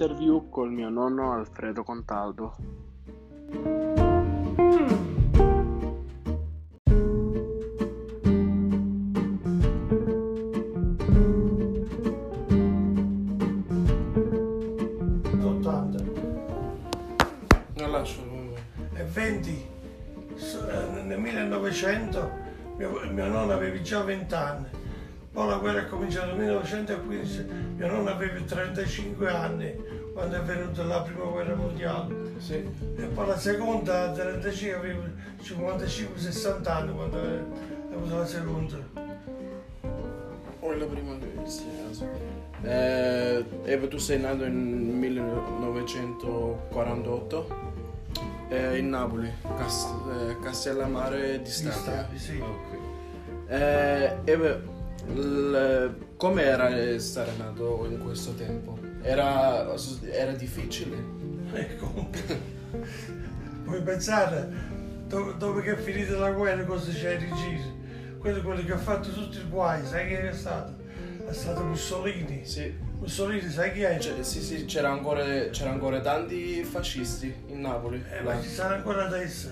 interview col mio nonno Alfredo Contaldo. Non lascio. e 20 s- eh, nel 1900 mio, mio nonno aveva già 20 anni poi la guerra è cominciata nel 1915 mio nonno aveva 35 anni quando è venuta la prima guerra mondiale Sì. e poi la seconda a 35 aveva 55-60 anni quando è avuto la seconda O la prima sì, sì. Eh, Eva, tu sei nato nel 1948 eh, in Napoli, Cas- eh, Castellammare di Stabia. Sì. Ok. Eh, Eva, l- com'era stare nato in questo tempo? Era, era difficile? Ecco. Puoi pensare, do- dopo che è finita la guerra, cosa c'è in giro? Quello, quello che ha fatto tutti i guai, sai chi è stato? È stato Mussolini. Sì. Mussolini, sai chi è? C- sì, sì, c'era ancora, c'era ancora tanti fascisti in Napoli. Eh, là. ma ci sarà ancora adesso.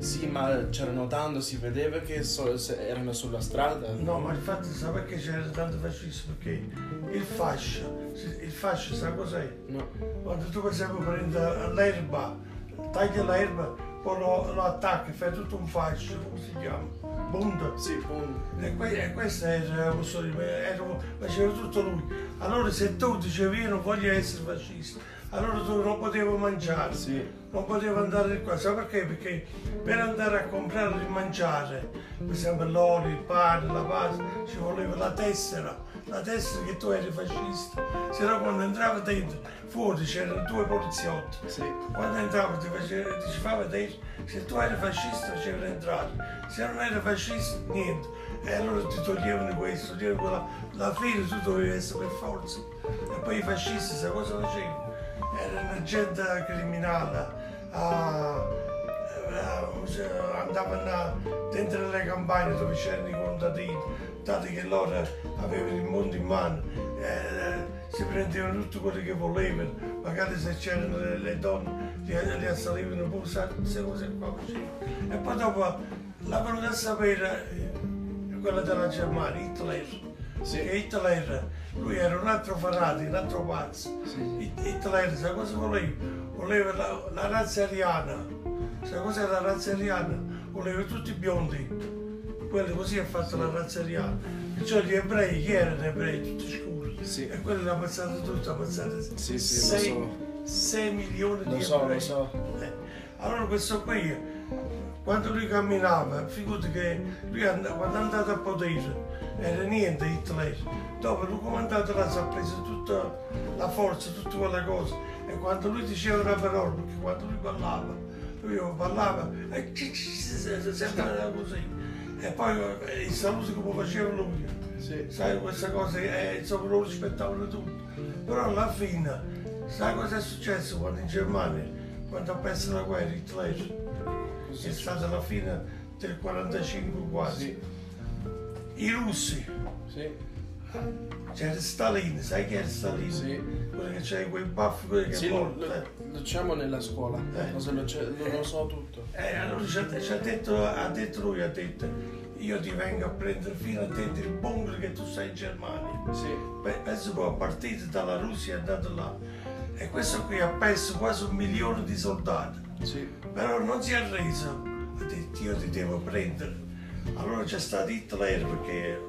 Sì, ma c'erano tanto, si vedeva che so- erano sulla strada. No, ma infatti sa perché c'era tanto fascismo? Perché il fascio, il fascio sa cos'è? No. Quando tu per esempio prendi l'erba, tagli l'erba, poi lo, lo attacchi, fai tutto un fascio, come si chiama? Bunta. Sì, punto. E, que- e questo era era, faceva tutto lui. Allora se tu dicevi io non voglio essere fascista, allora tu non potevi mangiare, Sì. non potevi andare di qua. Sai perché? Perché per andare a comprare il mangiare, per esempio l'olio, il pane, la pasta, ci voleva la tessera. La tessera che tu eri fascista, se no quando entrava dentro, fuori c'erano due poliziotti. Sì. Quando entrava ti, faceva, ti ci fa vedere se tu eri fascista facevano entrare, se non eri fascista niente. E allora ti toglievano questo, toglievano quella. Alla fine tu dovevi essere per forza. E poi i fascisti sa cosa facevano? Erano gente criminale, ah, ah, andavano a- dentro le campagne dove c'erano i contadini, dato che loro avevano il mondo in mano, eh, si prendevano tutto quello che volevano, magari se c'erano le, le donne li, li assalivano pure, sa- queste cose qua così. E poi dopo la venuta a sapere eh, quella della Germania, Hitler. Sì. Che Hitler, lui era un altro Farati, un altro pazzo. Sì. Hit- Hitler, sa cosa voleva? Voleva la, la razza ariana. Sa cos'è la razza ariana? Voleva tutti biondi. Quello così ha fatto la razza ariana. Perciò gli ebrei, chi erano ebrei? Tutti scuri. Sì. E quelli l'ha ammazzato tutto, ha ammazzato Sì, sì, lo 6, milioni Lo di so, ebrei. lo so. Eh, Allora questo qui, quando lui camminava, figurati che lui and- quando è andato a potere era niente Hitler. Dopo lui comandato là si è preso tutta la forza, tutte quelle cose. E quando lui diceva una parola, perché quando lui parlava, lui parlava e sembrava così. E poi eh, i saluti come faceva lui. Sì. Sai, queste cose, eh, insomma, loro rispettavano tutto. Però alla fine, sai cosa è successo quando in Germania, quando ha perso la guerra, Hitler? Così. È stata la fine del 45 quasi. Sì. I russi, Sì. c'era Stalin, sai chi era Stalin? Sì. Quello che c'era quei baffi, che Sì, porta. lo, lo diciamo nella scuola. Eh. Cosa lo, c'è- lo, lo so tutto. Eh, allora ci ha detto, ha detto lui, ha detto, io ti vengo a prendere fino a dentro il bunker che tu sei in Germania. Sì. Beh, penso che è partito dalla Russia e è andato là. E questo qui ha perso quasi un milione di soldati. Sì. Però non si è arreso. Ha detto io ti devo prendere. Allora c'è stato Hitler perché...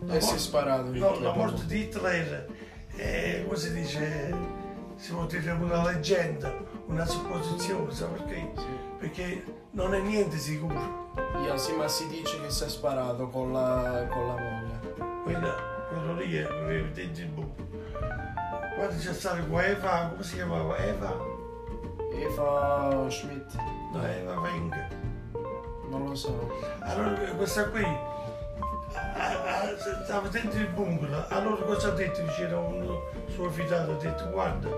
la E si è sparato No, Hitler la morte di Hitler è, come si dice, si può dire una leggenda, una supposizione, perché? Sì. Perché non è niente sicuro. Yeah, sì, ma si dice che si è sparato con la, con la moglie. Quello, quello lì è dentro il buco. Quando c'è stato qua Eva, come si chiamava? Eva? Eva Schmidt. No, Eva Weng. Non lo so. Allora questa qui stava dentro il bunker, allora cosa ha detto? C'era un suo fidato, ha detto guarda,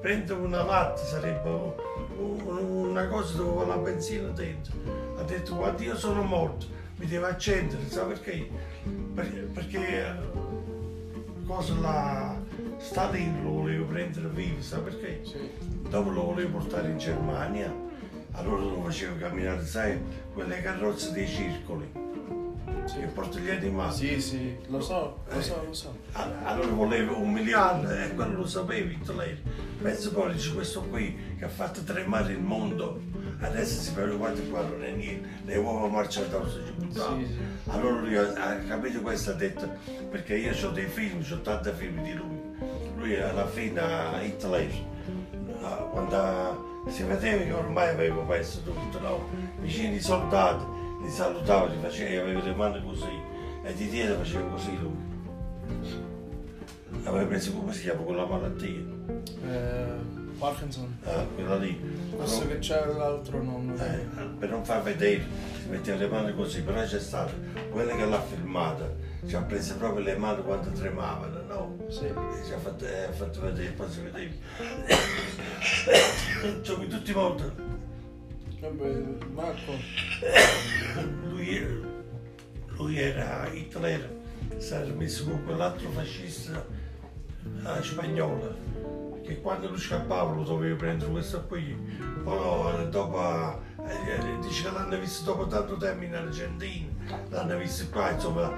prendo una latte, sarebbe una cosa dove va la benzina dentro. Ha detto guarda io sono morto, mi devo accendere, sa perché? Per- Perché eh, cosa la, Stalin lo volevo prendere vivo, sa perché? Sì. Dopo lo volevo portare in Germania, allora lo facevo camminare, sai, quelle carrozze dei circoli che portano gli animali. Sì, sì, lo so, lo Eh. so, lo so. All- Allora volevo umiliarlo e quello lo sapevi Hitler. Penso poi dice questo qui che ha fatto tremare il mondo, adesso si vede guarda qua non è niente, le uova marcia addosso ci buttava. Sì, sì. Allora lui ha, capito questo, ha detto, perché io ho dei film, ho tanti film di lui. Lui alla fine a Hitler, ah, quando si vedeva che ormai avevo perso tutto, no? vicino ai soldati, li salutava, li faceva, aveva le mani così, e di dietro faceva così lui. Aveva preso come si chiama quella malattia? Eh, Parkinson. Ah, quella lì. Questo che c'è l'altro non lo Eh, per non far vedere, si metteva le mani così, però c'è stato quella che l'ha filmata, ci ha preso proprio le mani quando tremavano, no? Sì. E ci ha fatto, eh, fatto vedere, poi si vedeva. Tutti morti. Lui, lui era Hitler, si era messo con quell'altro fascista spagnolo, che quando lui scappava lo doveva prendere questo qui. Poi dopo, eh, dice che l'hanno visto dopo tanto tempo in Argentina, l'hanno visto qua, insomma,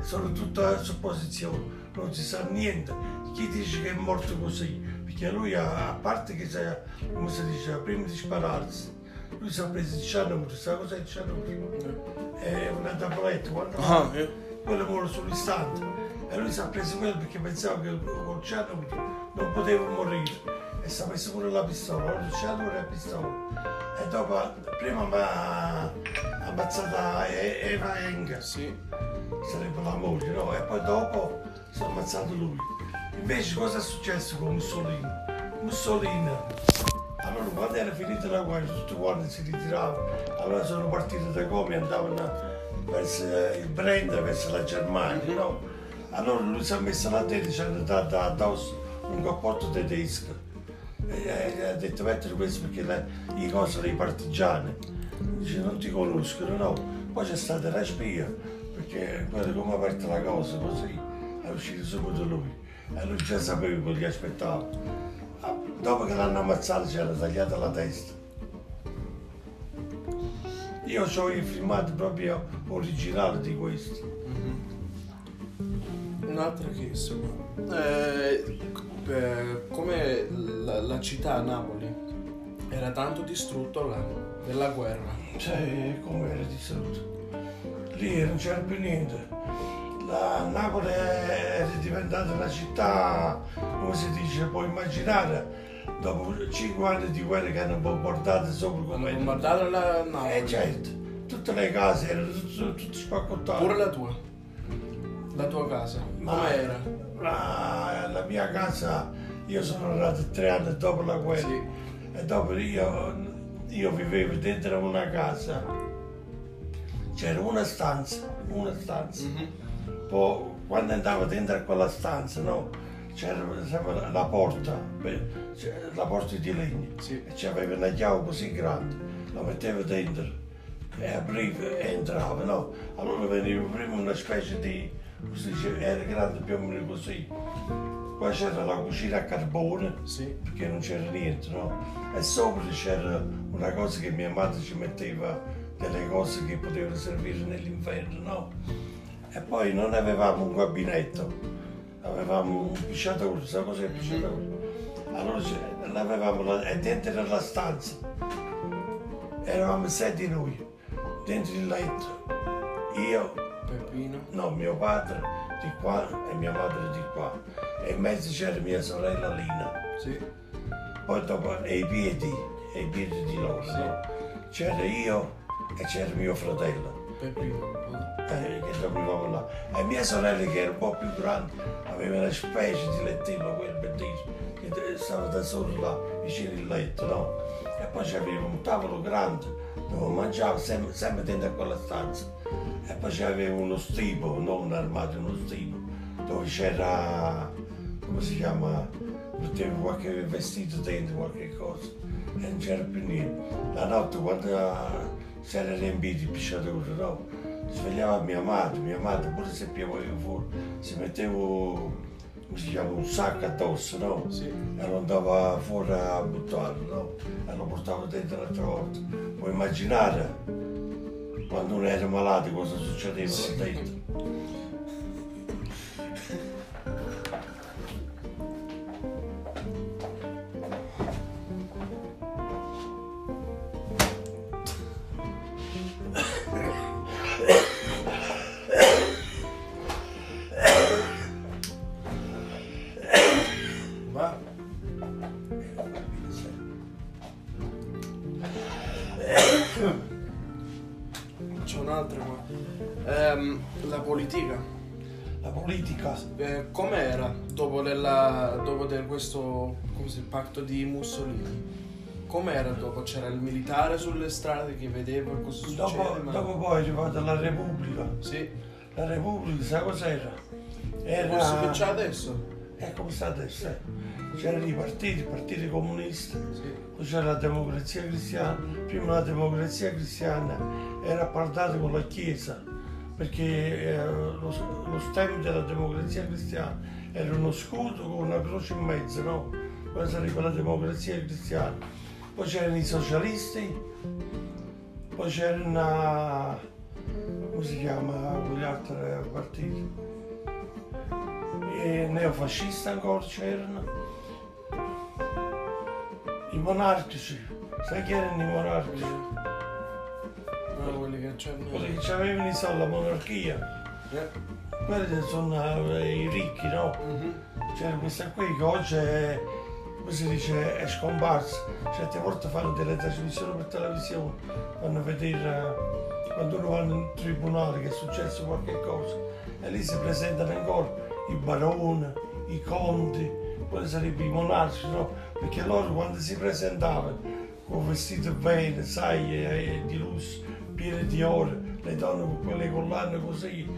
sono tutte supposizioni, non si sa niente. Chi dice che è morto così? Perché lui, a, parte che, come si dice, prima di spararsi, lui si è preso il cianuro, sa cos'è il cianuro? È una tavoletta, quando Ah, eh. quello muore sull'istante. E lui si è preso quello perché pensava che col cianuro non poteva morire. E si è messo pure la pistola, ora il cianuro e la pistola. E dopo, prima mi ha ammazzata E- Eva Enga, Sì. sarebbe la moglie, no? E poi dopo si è ammazzato lui. Invece cosa è successo con Mussolini? Mussolini, allora quando era finita la guerra, tutti quanti si ritiravano, allora sono partiti da come andavano verso il Brenda, verso la Germania, no? Allora lui si è messo là dentro e ci hanno dato addosso un cappotto tedesco. E, e ha detto mettere questo perché le, i cose dei partigiani. Dice non ti conoscono no. Poi c'è stata la spia perché quello come ha aperto la cosa così è uscito subito lui. E lui già sapeva che gli aspettava dopo che l'hanno ammazzato ci hanno tagliato la testa io ho i filmati proprio originali di questo Un'altra chiesto. Eh, eh, come la, la città Napoli era tanto distrutto là, della guerra. Sai come era distrutto? Lì non c'era più niente. La Napoli era diventata una città, come si dice, puoi immaginare, dopo cinque anni di guerra che hanno bombardato sopra come... bombardarono la Eh Napoli. certo, tutte le case erano tutte, spaccottate. Pure la tua. La tua casa. Ma- Com'era? La, la mia casa, io sono nato tre anni dopo la guerra Sì. e dopo io, io vivevo dentro una casa, c'era una stanza, una stanza. Mhm. Poi quando andavo dentro a quella stanza, no, c'era la- porta, la porta di legno, Sì. e c'aveva una chiave così grande, la mettevo dentro e aprivo e entravo, no? Allora veniva prima una specie di, dice, era grande più o meno così. Poi c'era la cucina a carbone, Sì. perché non c'era niente, no? E sopra c'era una cosa che mia madre ci metteva delle cose che potevano servire nell'inverno, no? E poi non avevamo un gabinetto, avevamo un pisciatore, sai cos'è il pisciatore? Allora l'avevamo là- e dentro nella stanza eravamo sette noi, dentro il letto, io, Peppino. no, mio padre di qua e mia madre di qua, e in mezzo c'era mia sorella Lina Sì. poi dopo ai piedi, ai piedi di loro, no? c'era io e c'era mio fratello, Peppino. eh, che là. E mia sorella che era un po' più grande aveva una specie di lettino, quel bellissimo, che stava da solo là vicino al letto, no? E poi c'aveva un tavolo grande dove mangiavo sempre, sempre dentro a quella stanza. E poi c'aveva uno stipo, non un armadio, uno stipo, dove c'era, come si chiama, mettevo qualche vestito dentro, qualche cosa, e non c'era più niente. La notte quando si era riempito il pisciatore, no? Svegliava mia madre, mia madre pure se pioveva fuori, si metteva chiama, un sacco addosso, no? Sì. E lo andava fuori a buttarlo, no? E lo portava dentro l'altra volta. Puoi immaginare quando uno era malato cosa succedeva Sì. là dentro. Patto di Mussolini? Com'era dopo? C'era il militare sulle strade che vedeva cosa succede? dopo, ma- dopo poi è arrivata la Repubblica. Sì. La Repubblica, sai cos'era? Questo che Era... c'è adesso? È come sta adesso, eh. C'erano i partiti, i partiti comunisti, Sì. poi c'era la democrazia cristiana. Prima la democrazia cristiana era appardata con la Chiesa, perché eh, lo, lo stemma della democrazia cristiana era uno scudo con una croce in mezzo, no? Quella sarebbe la democrazia cristiana. Poi c'erano i socialisti, poi c'erano, come si chiama, quegli altri partiti? I neofascisti ancora c'erano, i monarchici, sai chi erano i monarchici? Ah, quelli che c'erano. Quelli che avevano i soldi, la monarchia, Eh. quelli sono i ricchi, no? Mhm. C'era questa qui che oggi è, come si dice, è scomparsa. Certe volte fanno delle trasmissioni per televisione, fanno vedere eh, quando uno va in tribunale che è successo qualche cosa e lì si presentano ancora i baroni, i conti, quelli sarebbero i monarchi, no? Perché loro quando si presentavano con vestiti bene, sai, eh, di lusso, pieni di oro, le donne con quelle collane così.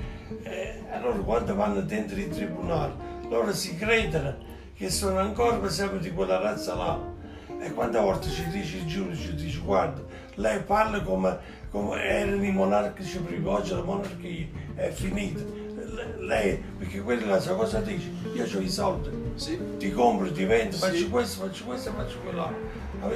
E allora quando vanno dentro il tribunale, loro si credono che sono ancora per esempio di quella razza là. E quante volte ci dice il giudice, dice guarda, lei parla come, come erano i monarchici prima, oggi la monarchia è finita. Le- Lei, perché quella sa cosa dice? Io ho i soldi, Sì. ti compro, ti vendo, Sì. faccio questo, faccio questo e faccio quello.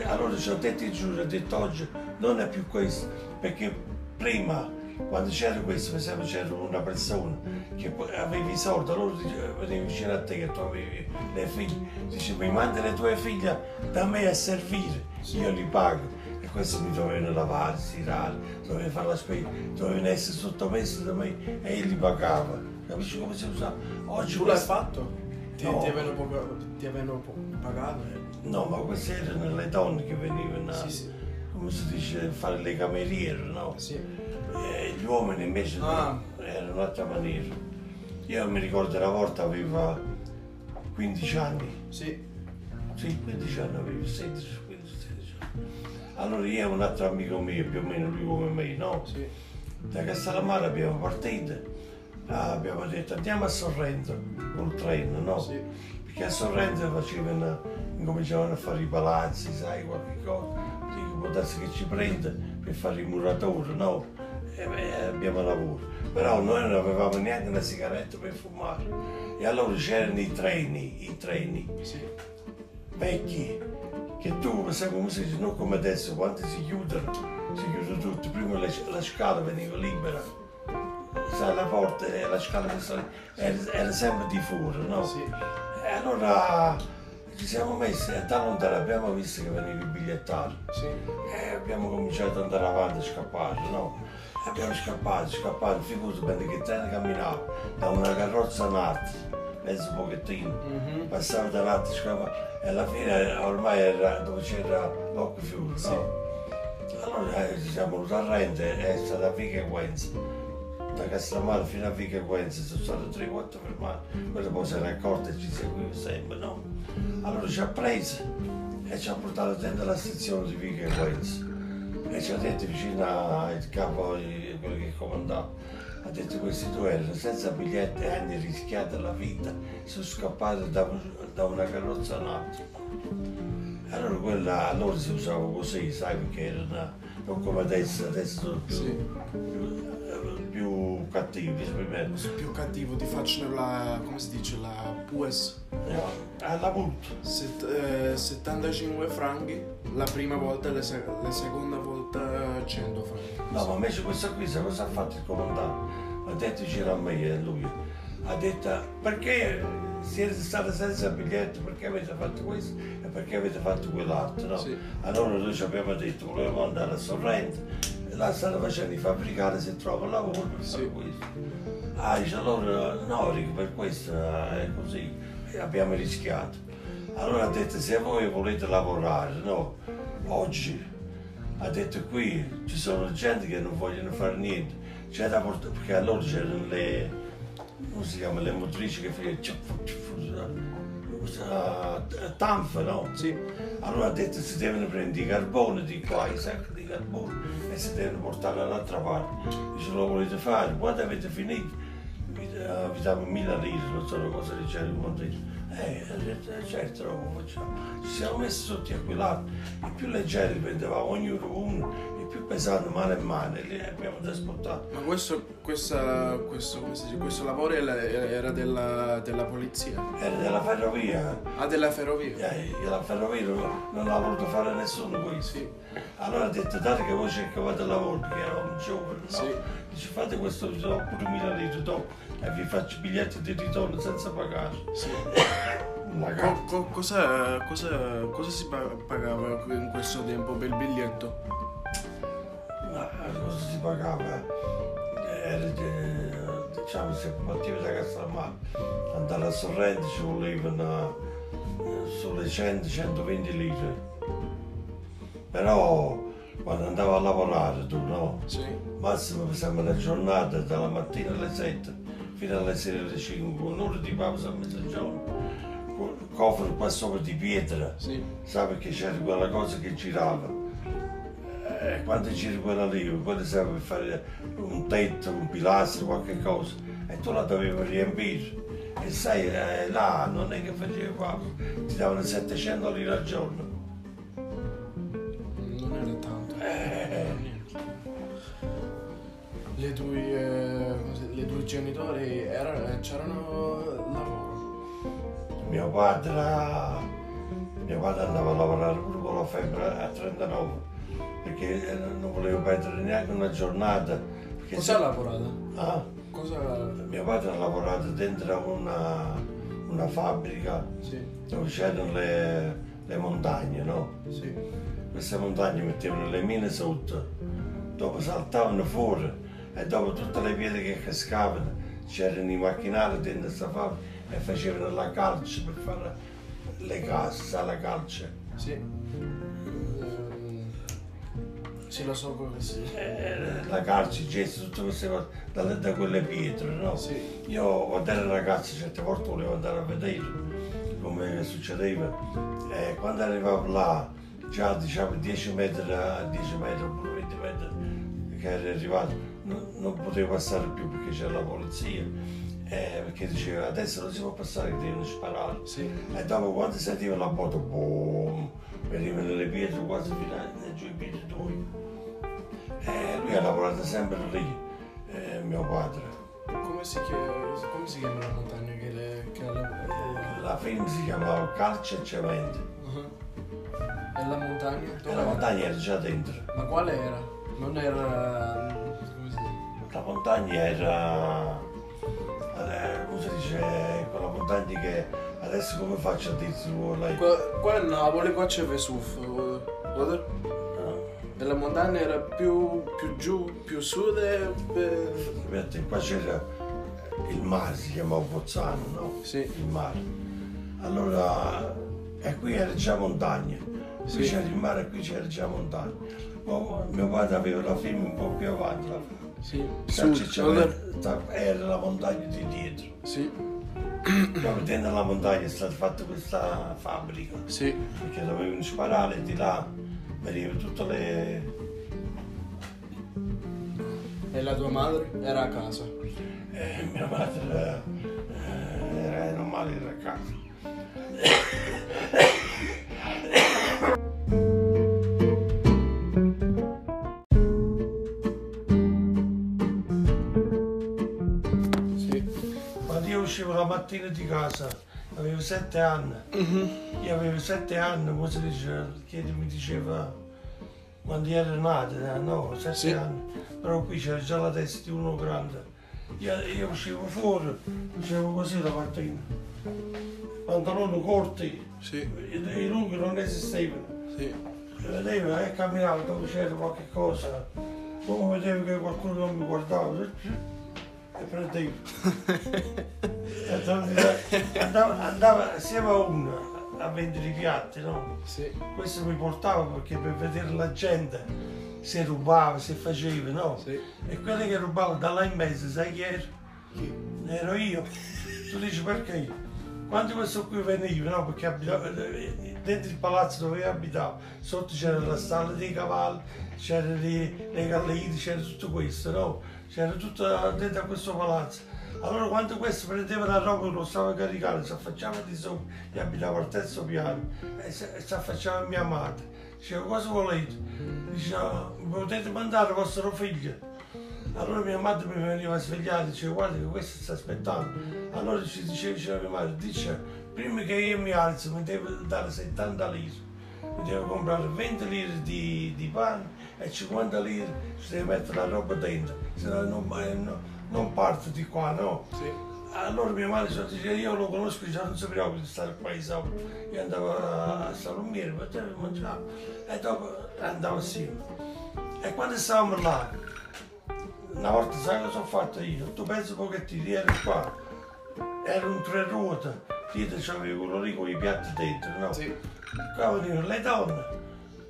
Allora ci ho detto il giudice, ho detto oggi non è più questo, perché prima quando c'era questo, per esempio c'era una persona che poi aveva i soldi, allora dice- veniva vicino a te che tu avevi le figlie, dice mi mandi le tue figlie da me a servire, io li pago. E questi mi dovevano lavare, stirare, dovevano fare la spesa, dovevano essere sottomessi da me e io li pagavo. Capisci come si usa? Oggi Tu l'hai questo- fatto? Ti, No. ti avevano, poco- ti avevano pagato? No, ma queste erano le donne che venivano, Sì, sì. come si dice, a fare le cameriere, no? Sì. E gli uomini invece Ah. erano un'altra maniera. Io mi ricordo una volta aveva 15 anni, Sì. sì, 15 anni avevo, 16, 15, 16 anni. Allora io e un altro amico mio, più o meno lui come me, no? Sì. Da Castellammare abbiamo partito, abbiamo detto andiamo a Sorrento col treno, no? Sì. Perché a Sorrento facevano, incominciavano a fare i palazzi, sai, qualche cosa. Dico, può darsi che ci prende per fare i muratori, no? E beh, abbiamo lavoro. Però noi non avevamo neanche una sigaretta per fumare. E allora c'erano i treni, i treni Sì. vecchi, che tu, esempio, come si dice, non come adesso, quando si chiudono, si chiude tutto. Prima la, la scala veniva libera. Sai, la porta e la scala era, era sempre di fuori, no? Sì. E allora ci siamo messi e da lontano abbiamo visto che veniva il bigliettario Sì. e abbiamo cominciato ad andare avanti a scappare, no? E abbiamo scappato, scappato, figurati il treno camminava da una carrozza all'altra, penso un pochettino, Mhm. passava dall'altra, scappava e alla fine ormai era dove c'era l'occhio fiume, Sì. no? Allora eh, siamo venuti a rendere e è stata Vica Guenza. Da Castellammare fino a Vica Guenza sono state 3-4 fermate. Quelle poi si era accorta e ci seguiva sempre, no? Allora ci ha preso e ci ha portato dentro la stazione di Vica Guenza. E ci ha detto vicino al capo, eh, quello che comandava, ha detto questi due erano senza biglietti e hanno rischiato la vita, sono scappati da, da una carrozza all'altra. Allora quella allora si usava così, sai, perché era una, non come adesso, adesso più, Sì. più, più cattivi me. Sono più cattivo, ti faccio la, come si dice, la US. Eh, Alla multa. Set- eh, 75 franchi la prima volta e la, se- la seconda volta 100 franchi. No, ma invece questa qui, sa cosa ha fatto il comandante? Ha detto c'era a me e lui. Ha detto perché siete stati senza biglietto, perché avete fatto questo e perché avete fatto quell'altro, no? Sì. Allora noi ci abbiamo detto volevamo andare a Sorrento, là stanno facendo i fabbricati se trova lavoro per Sì. questo. Ah, dice allora no, dico, per questo eh, è così, e abbiamo rischiato. Allora ha detto se voi volete lavorare, no, oggi ha detto qui ci sono gente che non vogliono fare niente, c'è da portare, perché allora c'erano le, come si chiama, le motrici che facevano eh, tanfa, no? Sì, Allora ha detto si devono prendere i carboni di qua, i sacchi di carbone e si devono portare dall'altra parte. Dice lo volete fare? Quando avete finito? Vi, eh, vi diamo mille lire, non so cosa dice il motrice. Eh, certo lo facciamo. Ci siamo messi tutti a quell'altro. I più leggeri prendevamo ognuno uno, più in mano e li abbiamo trasportati. ma questo, questa, questo, questo lavoro era della, della polizia. Era della ferrovia. Ah, della ferrovia. Eh, la ferrovia non, l'ha voluto fare nessuno questo. Sì, Allora ha detto date che voi cercavate lavoro perché eravamo giovani, no? Sì. Dice fate questo pure mille lire dopo e vi faccio biglietti di ritorno senza pagare. sì. Co- co- cosa, cosa, cosa si pa- pagava in questo tempo per il biglietto? Cosa si pagava? Era eh, diciamo se partiva da Castellammare andare a Sorrento ci volevano eh, sulle 100-120 lire. Però quando andavo a lavorare tu no? Sì, Massimo facciamo la giornata dalla mattina alle 7 fino alle sera alle 5, con un'ora di pausa a mezzogiorno, con il cofano qua sopra di pietra, sì, sa perché c'era quella cosa che girava. E quando gira quella lì, quello serve per fare un tetto, un pilastro, qualche cosa, e tu la dovevi riempire. E sai, eh, là non è che facevi pausa, ti davano 700 lire al giorno. non era tanto. Eh, Niente. Le tue, eh, le tue genitori erano, eh, c'erano lavoro. Mio padre, mio padre andava a lavorare pure con la febbre a 39 perché eh, non voleva perdere neanche una giornata. Cosa se- ha lavorato? Ah, Cosa... mio padre ha lavorato dentro una, una fabbrica Sì, dove c'erano le, le montagne, no? sì, Queste montagne mettevano le mine sotto, dopo saltavano fuori e dopo tutte le pietre che cascavano c'erano i macchinari dentro questa fabbrica e facevano la calce per fare le case, sa la calce. sì. Sì, lo so come si... Eh, la calce, i gessi, tutte queste cose, da, da quelle pietre, no? Sì, Io quando ero ragazzo certe volte volevo andare a vedere come succedeva. E quando arrivavo là già diciamo 10 metri a 10 metri oppure 20 metri che era arrivato non, non potevo passare più perché c'era la polizia. Eh, perché diceva adesso non si può passare che devono sparare. Sì. e dopo quando sentiva la botta boom venivano le pietre quasi fino a giù i piedi tuoi e lui ha lavorato sempre lì eh, mio padre Come si chiama, come si chiama la montagna che, le, che ha la... La film si chiamava Calcio e Cemento uh-huh. E la montagna? e la montagna era già dentro. Ma quale era? Non era... come si dice? La montagna era. eh, come si dice? Quella montagna che adesso come faccio a dirti lei? Qua, qua a Napoli, qua c'è Vesuvio, guarda. E la montagna era più, più giù, più su e... per- Vedete, qua c'era il mare, si chiamava Pozzano, no? Sì. Il mare. Allora, e qui era già montagna. Qui Sì. c'era il mare e qui c'era già montagna. Ma mio padre aveva la film un po' più avanti. La Sì. Calcio Su, era la montagna di dietro. Sì. Proprio dentro la montagna è stata fatta questa fabbrica Sì. perché dovevano sparare di là, venivano tutte le. E la tua madre era a casa. Eh, mia madre eh, era normale era a casa. Mattina di casa, avevo sette anni. Io avevo sette anni, come si dice, che mi diceva quando ero nato, eh, no, sette Sì. anni. Però qui c'era già la testa di uno grande. Io, io uscivo fuori, facevo così la mattina. Pantaloni corti, Sì, i, i lunghi non esistevano. sì. Vedevo e camminavo dove c'era qualche cosa. Come vedevo che qualcuno non mi guardava, prendevo. Andavo- andavo, andavo assieme a uno a vendere i piatti, no? Sì. Questo mi portava perché per vedere la gente se rubava, se faceva, no? Sì. E quelli che rubavano da là in mezzo, sai chi era? Chi? Ero io. Tu dici perché? Quando questo qui veniva, no? Perché abitava dentro il palazzo dove io abitavo, sotto c'era la stalla dei cavalli, c'erano le, le galline, c'era tutto questo, no? C'era tutto dentro a questo palazzo. Allora quando questo prendeva la roba lo stava caricando, si affacciava di sopra, io abitavo al terzo piano, e si, e affacciava mia madre. Diceva, cosa volete? Diceva, potete mandare vostro figlio. Allora mia madre mi veniva a svegliare, diceva guarda che questo sta aspettando. Allora ci diceva, diceva mia madre, dice, prima che io mi alzo mi deve dare 70 lire, mi deve comprare 20 lire di, di pane e 50 lire ci deve mettere la roba dentro, se no non, eh, no- non parto di qua, no? Sì. Allora mia madre ci diceva, io lo conosco, già non si preoccupi di stare qua. Io andavo a Salomire, mettevo a mangiare e dopo andavo assieme. E quando stavamo là, una volta sai cosa ho fatto io? Tu pensi un pochettino, io ero qua, ero un tre ruote, dietro c'avevo quello lì con i piatti dentro, no? Sì. Qua venivano le donne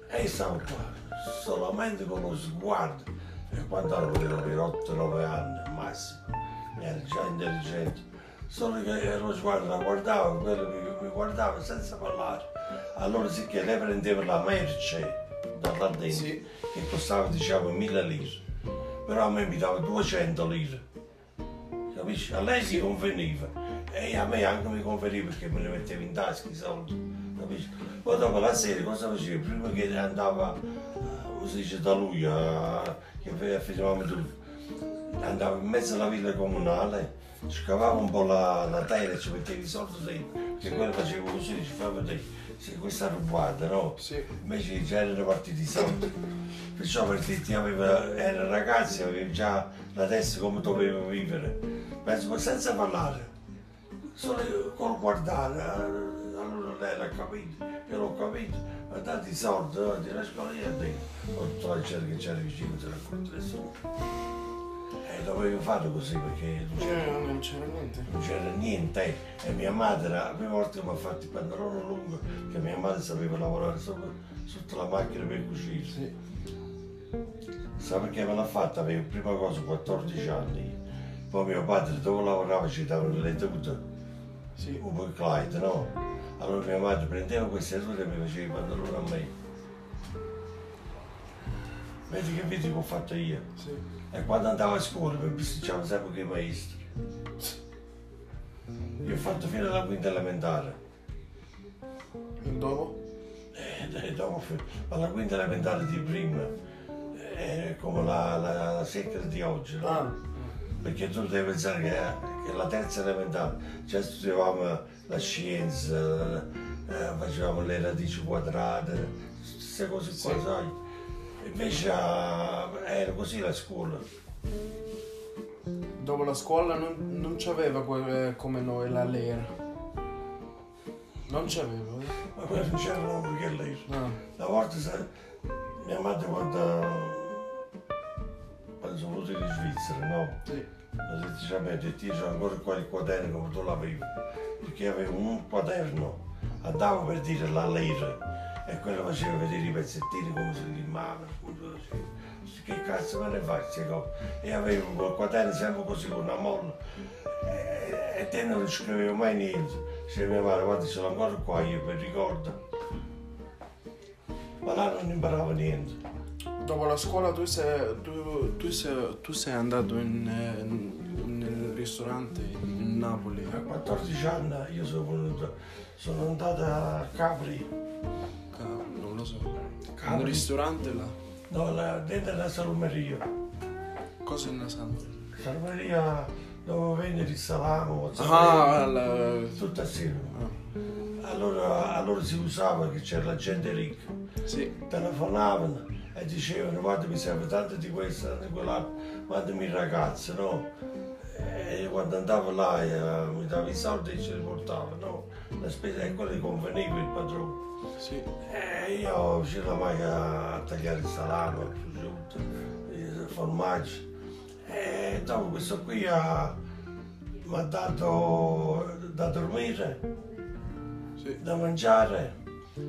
e io stavo qua, solamente con lo sguardo. E quando avevo per 8-9 anni massimo, ero già intelligente. Solo che lo sguardo la guardavo, quello mi, mi guardava senza parlare. Allora sì che lei prendeva la merce da là dentro, Sì. che costava diciamo 1000 lire. Però a me mi dava 200 lire. Capisci? A lei si conveniva e a me anche mi conveniva perché me ne mettevo in tasca i soldi. Capisci? Poi dopo la sera cosa facevo? Prima che andava, si dice, da lui, che facevamo tutto, andavo in mezzo alla villa comunale, scavavo un po' la, la terra e ci mettevo i soldi dentro, che quello facevo così, ci fa vedere. Se questa rubata, no? Sì. Invece già erano partiti i soldi. Perciò perché ti aveva, era ragazzi, avevi già la testa come doveva vivere. Penso ma senza parlare, solo col guardare. eh, Allora lei l'ha capito, io l'ho capito, mi ha dato i soldi, di la scuola io ho la gente che c'era vicino, se racconta nessuno. E dovevo fare così perché non c'era Eh, non c'era niente. non c'era niente e mia madre la prima volta che mi ha fatto il pantalone lungo che mia madre sapeva lavorare sopra, sotto la macchina per cucire Sì. sa perché me l'ha fatta avevo prima cosa 14 anni poi mio padre dove lavorava ci davano le tute Sì. un po' Clyde no? Allora mia madre prendeva queste tute e mi faceva i pantaloni a me vedi che vedi che ho fatto io Sì. e quando andavo a scuola mi bisticciavo sempre con i maestri. Io ho fatto fino alla quinta elementare. E dopo? E e dopo alla quinta elementare di prima è come la, la, la secca di oggi, no? Ah. Perché tu devi pensare che, che la terza elementare, cioè studiavamo la scienza, eh, facevamo le radici quadrate, queste cose qua, Sì. sai? Invece ah, era così la scuola. Dopo la scuola non, non c'aveva que- come noi la lera. Non c'aveva. eh? Ma quello non c'era proprio che lei. No. Una volta mia madre quando, quando sono venuti in Svizzera, no? Sì. Mi mi io c'ho ancora qua il quaderno come tu l'avevi. Perché avevo un quaderno, andavo per dire la lira e quello faceva vedere i pezzettini come si limavano. Che cazzo me ne fai? E avevo quel quaderno sempre così con una molla e, e te non scrivevo mai niente. Diceva mia madre, guarda l'ho ancora qua io per ricordo. Ma là non imparavo niente. Dopo la scuola tu sei, tu, tu sei, tu sei andato in, in- nel ristorante in Napoli. A 14 anni io sono venuto, sono andato a Capri, Ca- Non lo so. Un Capri. ristorante là. no, là, dentro la salumeria. Cosa in Nasano? Salumeria dove venne il salame, Ah, la- tutto assieme. Allora, allora si usava che c'era la gente ricca, sì, telefonavano e dicevano guarda mi serve tanto di questo, tanto di quell'altro, mandami il ragazzo, no? E quando andavo là eh, mi dava i soldi e ce li portava, no? La spesa è quella che conveniva il padrone. sì, E io ci mai a tagliare il salame, il prosciutto, il formaggio. E dopo questo qui ha- mi ha dato da dormire, sì. da mangiare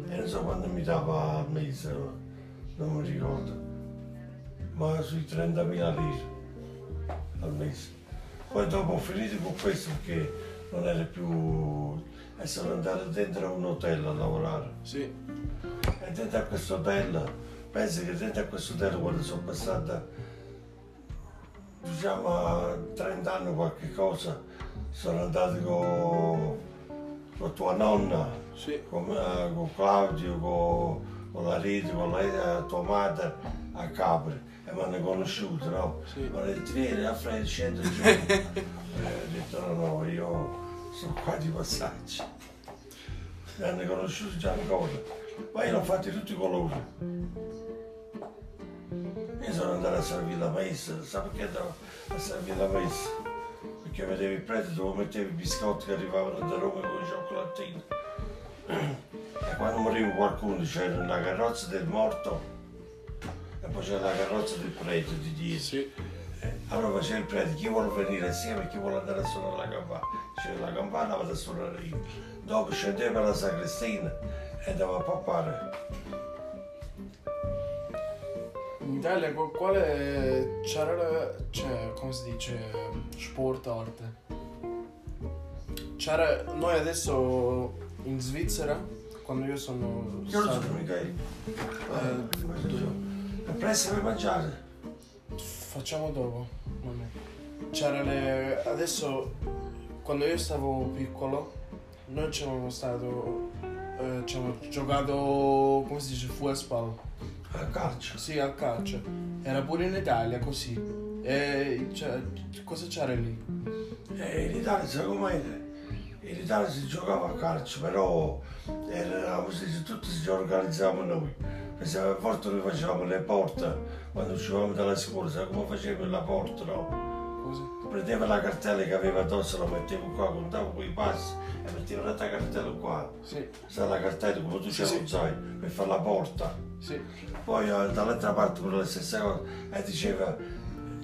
e non so quando mi dava al mese, non mi ricordo, ma sui 30.000 lire al mese. Poi dopo ho finito con questo perché non era più... e sono andato dentro a un hotel a lavorare. sì. E dentro a questo hotel, penso che dentro a questo hotel quando sono passata, diciamo, 30 anni o qualche cosa, sono andato con, con tua nonna, Sì, con, eh, con Claudio, con, con la Rita, con lei, eh, tua madre a Capri e mi hanno conosciuto, no? Sì. Hanno detto, vieni a freddo, scendi giù. e ho detto, no, no, io sono qua di passaggio. Mi hanno conosciuto già ancora, ma io l'ho fatti tutti i colori. Io sono andato a servire la messa, sai perché andavo a servire la messa? Perché vedevo il prete dove mettevo i biscotti che arrivavano da Roma con i cioccolatini. E quando moriva qualcuno c'era una carrozza del morto e poi c'era la carrozza del prete di dietro. sì, Allora faceva il prete, chi vuole venire assieme e chi vuole andare a suonare la campana. C'era la campana, vado a suonare io. Dopo scendeva la sacrestina e andava a pappare. In Italia qu- quale c'era la, cioè, come si dice, sport arte? C'era, noi adesso in Svizzera, quando io sono Io non so stato, mica io. eh, presto per mangiare. facciamo dopo. C'era le, adesso, quando io stavo piccolo, noi ci abbiamo stato, eh, ci abbiamo giocato, come si dice, fußball. A calcio. Sì, al calcio. Era pure in Italia così. E cioè, cosa c'era lì? E in Italia, sai com'è? In Italia si giocava a calcio, però era, dice, tutti si organizzavamo noi. Perché a volte noi facevamo le porte quando uscivamo dalla scuola, sai come facevamo la porta, no? Così. Prendevo la cartella che aveva addosso, la mettevo qua, contavo quei passi e mettevo l'altra cartella qua. Sì, Sai la cartella come tu ce sì. sai, per fare la porta. sì, Poi eh, dall'altra parte pure la stessa cosa e diceva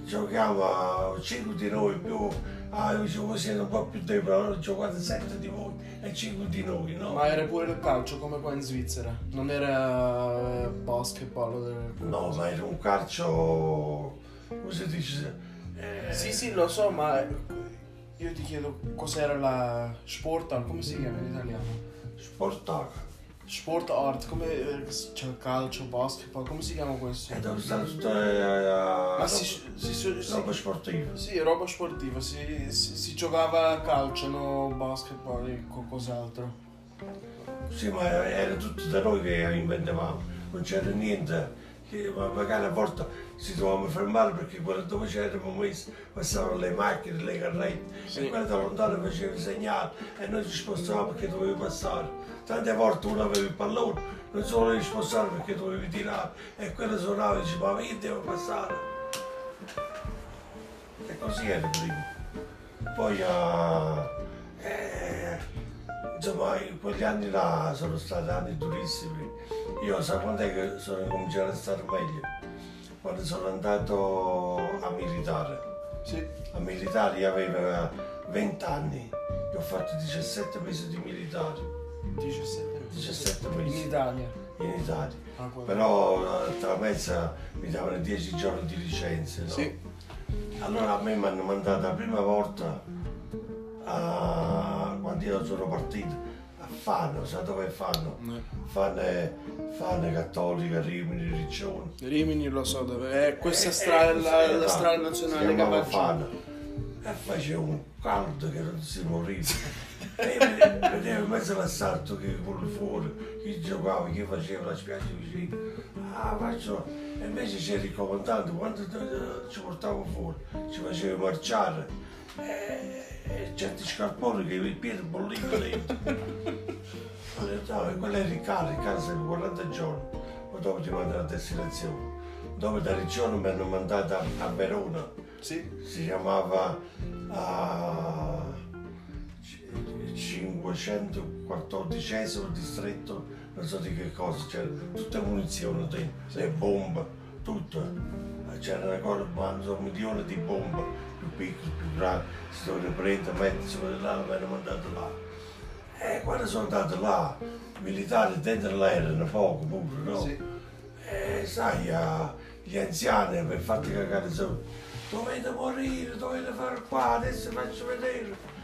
giochiamo 5 di noi più, ah dicevo voi siete un po' più deboli, allora giocate 7 di voi e 5 di noi, no? ma era pure il calcio come qua in Svizzera. Non era eh, basketball. No, ma era un calcio, come si dice? Eh, Sì, sì, lo so, ma io ti chiedo cos'era la sport art, come si chiama in italiano? Sportaco. Sport art, come eh, c'è il calcio, basketball, come si chiama questo? Dove sta tutta eh, Ma si, si, si, si- roba sportiva. Sì, roba sportiva, si, si, si giocava a calcio, no basketball e qualcos'altro. Sì, ma era tutto da noi che inventavamo, non c'era niente. Che ma magari a volte si dovevamo fermare perché quello dove c'eravamo messi passavano le macchine, le carrette Sì. e quello da lontano faceva il segnale e noi ci spostavamo perché dovevi passare. Tante volte uno aveva il pallone, non si volevi spostare perché dovevi tirare e quello suonava e diceva ma io devo passare. E così era prima. Poi ah, eh, insomma in quegli anni là sono stati anni durissimi. Io sa quando è che sono cominciato a stare meglio? Quando sono andato a militare. Sì, A militare io avevo 20 anni. Io ho fatto 17 mesi di militare 17 17 In mesi Italia. in Italia. Ah. Però eh, tra mezza mi davano 10 giorni di licenza. no? Sì, Allora a me mi hanno mandato la prima volta a- quando io sono partito a Fano, sai dove è Fano? Fano è Cattolica, Rimini, Riccione. Rimini lo so dove è. Questa Eh, strada, eh, la, eh, la no, strada nazionale che. Fano. E faceva un caldo che non si moriva. e io vede- vedevo in mezzo all'assalto che quello fuori, chi giocava, chi faceva la spiaggia vicino. Ah, faccio. E invece c'era il comandante, quando eh, ci portavo fuori, ci faceva marciare. e, e certi scarponi che i piedi bollivano dentro. Ho detto, e quello è Riccardo, Riccardo sempre 40 giorni, poi dopo ti mandano a destinazione. Dopo da Riccione mi hanno mandato a, a Verona, Sì. si chiamava ah, ci- 514 distretto, non so di che cosa, c'era tutte munizioni dentro, le bombe, tutto. C'era una cosa, so, milioni di bombe, più piccole, più grandi, si dovevano prendere, mettersi là, mi hanno mandato là. E quando sono andato là, i militari dentro là erano poco pure, no? Sì. E sai, ah, gli anziani per farti cagare sopra, dovete morire, dovete fare qua, adesso faccio vedere.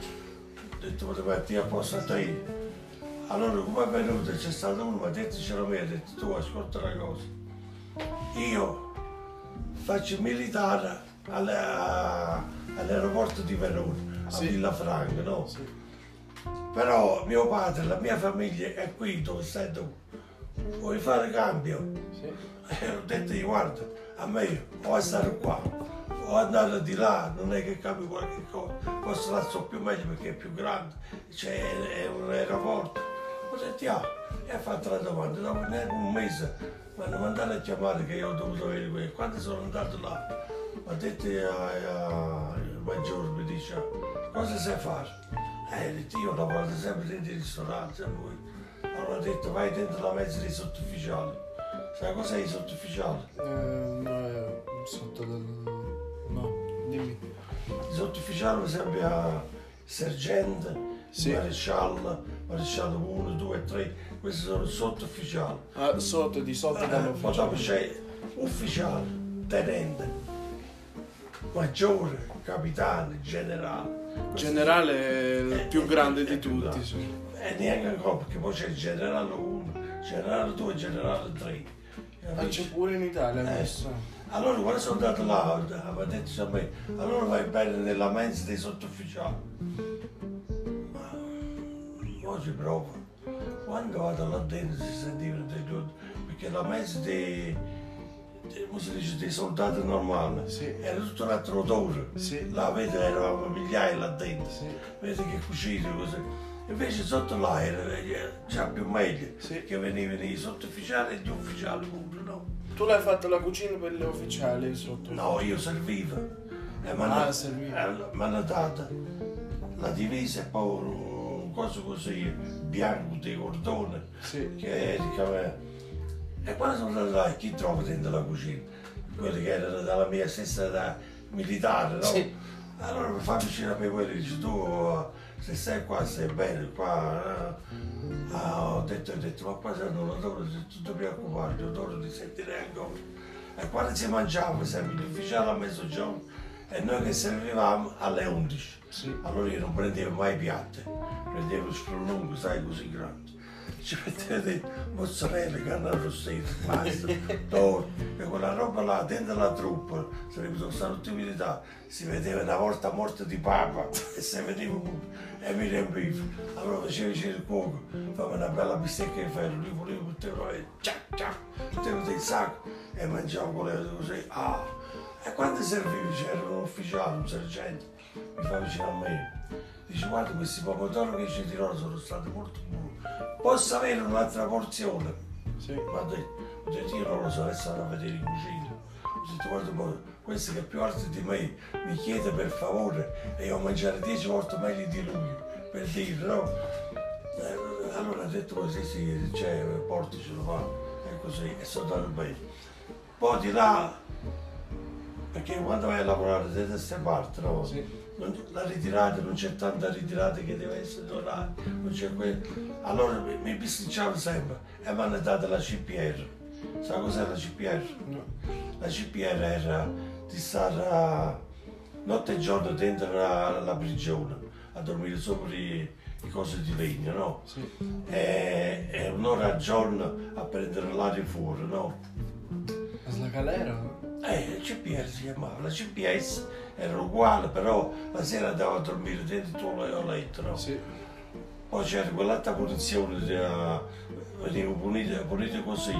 Ho detto, potete mettere a posto a te. Allora, come è venuto? C'è stato uno, mi ha detto, ce l'ho ha detto, tu ascolta una cosa. Io faccio il militare alle- a- all'aeroporto di Verona, a Sì. Villafranca, no? Sì. Però mio padre, la mia famiglia è qui dove stai tu. Vuoi fare cambio? Sì. E ho detto, "Io guarda, a me o a stare qua, o andare di là, non è che cambio qualche cosa. Posso là so più meglio perché è più grande, c'è è un aeroporto. Ho detto, ah, e ha fatto la domanda, dopo neanche un mese mi hanno mandato a chiamare che io ho dovuto questo. Quando sono andato là, ho detto al maggiore, mi dice, cosa sai fare? Eh, ho detto, io ho lavorato sempre dentro i ristoranti, questo. Allora ho detto, vai dentro la mezza dei sottufficiali. Sai cos'è i sottufficiali? Eh, no, sotto del... Dimmi. I sottufficiali per esempio a sergente, Sì. maresciallo, maresciallo 1, 2, 3, questi sono sottufficiali. Ah, sotto, di sotto Eh, danno poi dopo c'è ufficiale, tenente, maggiore, capitano, generale. Questi- Generale è il Eh, più eh, grande eh, di grande. tutti, sì. E neanche ancora perché poi c'è il generale 1, generale 2, generale 3. Ah, c'è pure in Italia Eh, questo. Allora quando sono andato là, aveva detto a me, allora vai bene nella mensa dei sottufficiali. Ma oggi provo. Quando vado là dentro si sentivano dei due, perché la mensa dei, dei, come si dice, dei soldati normali Sì. era tutto un altro odore. Sì. Là vedi eravamo migliaia là dentro. Sì. Vedi che cucine così. Invece sotto là era, c'era più meglio, Sì. che venivano i sottufficiali e gli ufficiali pure, no? Tu l'hai fatto la cucina per gli ufficiali sotto? No, io servivo. E mi Ah, hanno servivi. mi hanno dato la divisa e poi un coso così bianco di cordone Sì. che era E quando sono andato là, chi trovo dentro la cucina? Quelli che erano dalla mia stessa età militare, no? Sì. Allora mi fa vicino a me quelli dice tu se stai qua stai bene qua. eh?" Ah, ho detto, ho detto, ma qua c'è un odore, tu ti preoccupare, l'odore di sentire ancora. E quando si mangiava, esempio, l'ufficiale a mezzogiorno e noi che servivamo alle 11. Sì. Allora io non prendevo mai piatte, prendevo il sprolungo, sai, così grande. Ci dentro mozzarella, carne arrostita, pasta, torno, e quella roba là dentro la truppa, sarebbe i militari, si vedeva una volta morta di papa e si vedeva e mi riempivo. Allora facevo vicino il cuoco, fammi una bella bistecca di ferro, lui voleva mettere e ciac ciac, mettevo il sacco e mangiavo con le così. Ah. E quando servivi c'era un ufficiale, un sergente, mi fa vicino a me. Dice guarda questi pomodori che ci tirano sono stati molto buoni. Posso avere un'altra porzione? Sì. Detto, ho detto io non lo so, adesso vado a vedere in cucina. Ho detto guarda questo che è più alto di me mi chiede per favore e io mangiare dieci volte meglio di lui, per dire, no? Eh, Allora ha detto così, sì, c'è, porticelo va, e così, e sono andato bene. Poi di là, perché quando vai a lavorare da queste parti, no? Sì. Non- la ritirata, non c'è tanta ritirata che deve essere d'orario, non c'è quello. Allora mi, mi bisticciavo sempre e mi hanno dato la CPR. Sai cos'è la CPR? No. La CPR era di stare notte e giorno dentro la, la prigione, a dormire sopra i, i cose di legno, no? Sì. E, e un'ora al giorno a prendere l'aria fuori, no? La galera? Eh, il CPR si chiamava, la CPS era uguale, però la sera andavo a dormire dentro tuo letto, no? Sì. Poi c'era quell'altra punizione, eh, venivo punito, punito così,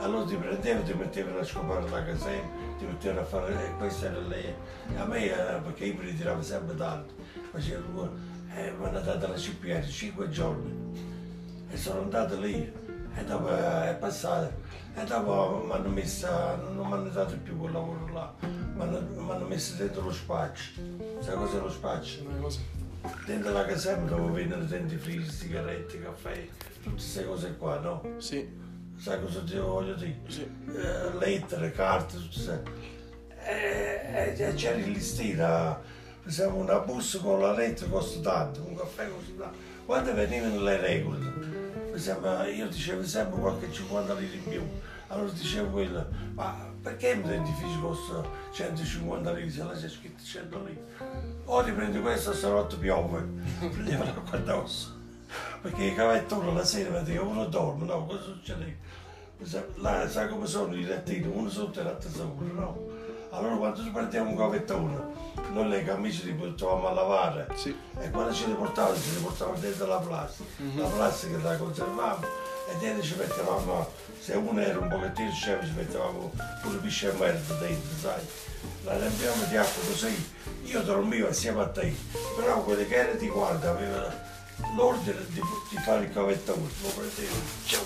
allora ti prendevano, ti mettevano a scopare la casella, ti mettevano a fare, e questo era lei. A me, eh, perché io mi ritiravo sempre tanto, facevo, eh, mi hanno dato la CPR 5 giorni e sono andato lì e dopo eh, è passato e dopo mi hanno messo, non mi hanno dato più quel lavoro là, mi hanno, messo dentro lo spaccio. Sai cos'è lo spaccio? Dentro la casella dove vendono dentifrici, sigarette, caffè, tutte queste cose qua, no? Sì, Sai cosa ti voglio dire? sì. Eh, lettere, carte, tutte queste. E, e c'era il listino, per una busta con la lettera costa tanto, un caffè costa tanto. Quando venivano le regole, per esempio io dicevo sempre qualche 50 lire in più, allora dicevo quello, ma perché mi dentifrici costa 150 lire se là c'è scritto 100 lire? O ti prendi questo, stanotte piove, prendevo l'acqua addosso. Perché i cavettoni la sera vedevo uno dorme, no, cosa succede? Là, sai come sono i lettini, uno sotto e l'altro sopra, no? Allora quando ci prendiamo un cavettone, noi le camicie li portavamo a lavare Sì. e quando ce le portavamo, ce le portavamo dentro la plastica, la plastica la conservavamo e dentro ci mettevamo, se uno era un pochettino scemo ci mettevamo pure pisce e merda dentro, sai? La riempiamo di acqua così, io dormivo assieme a te, però quelli che erano di guardia avevano l'ordine di, di fare il cavettone, lo prendevano, ciao,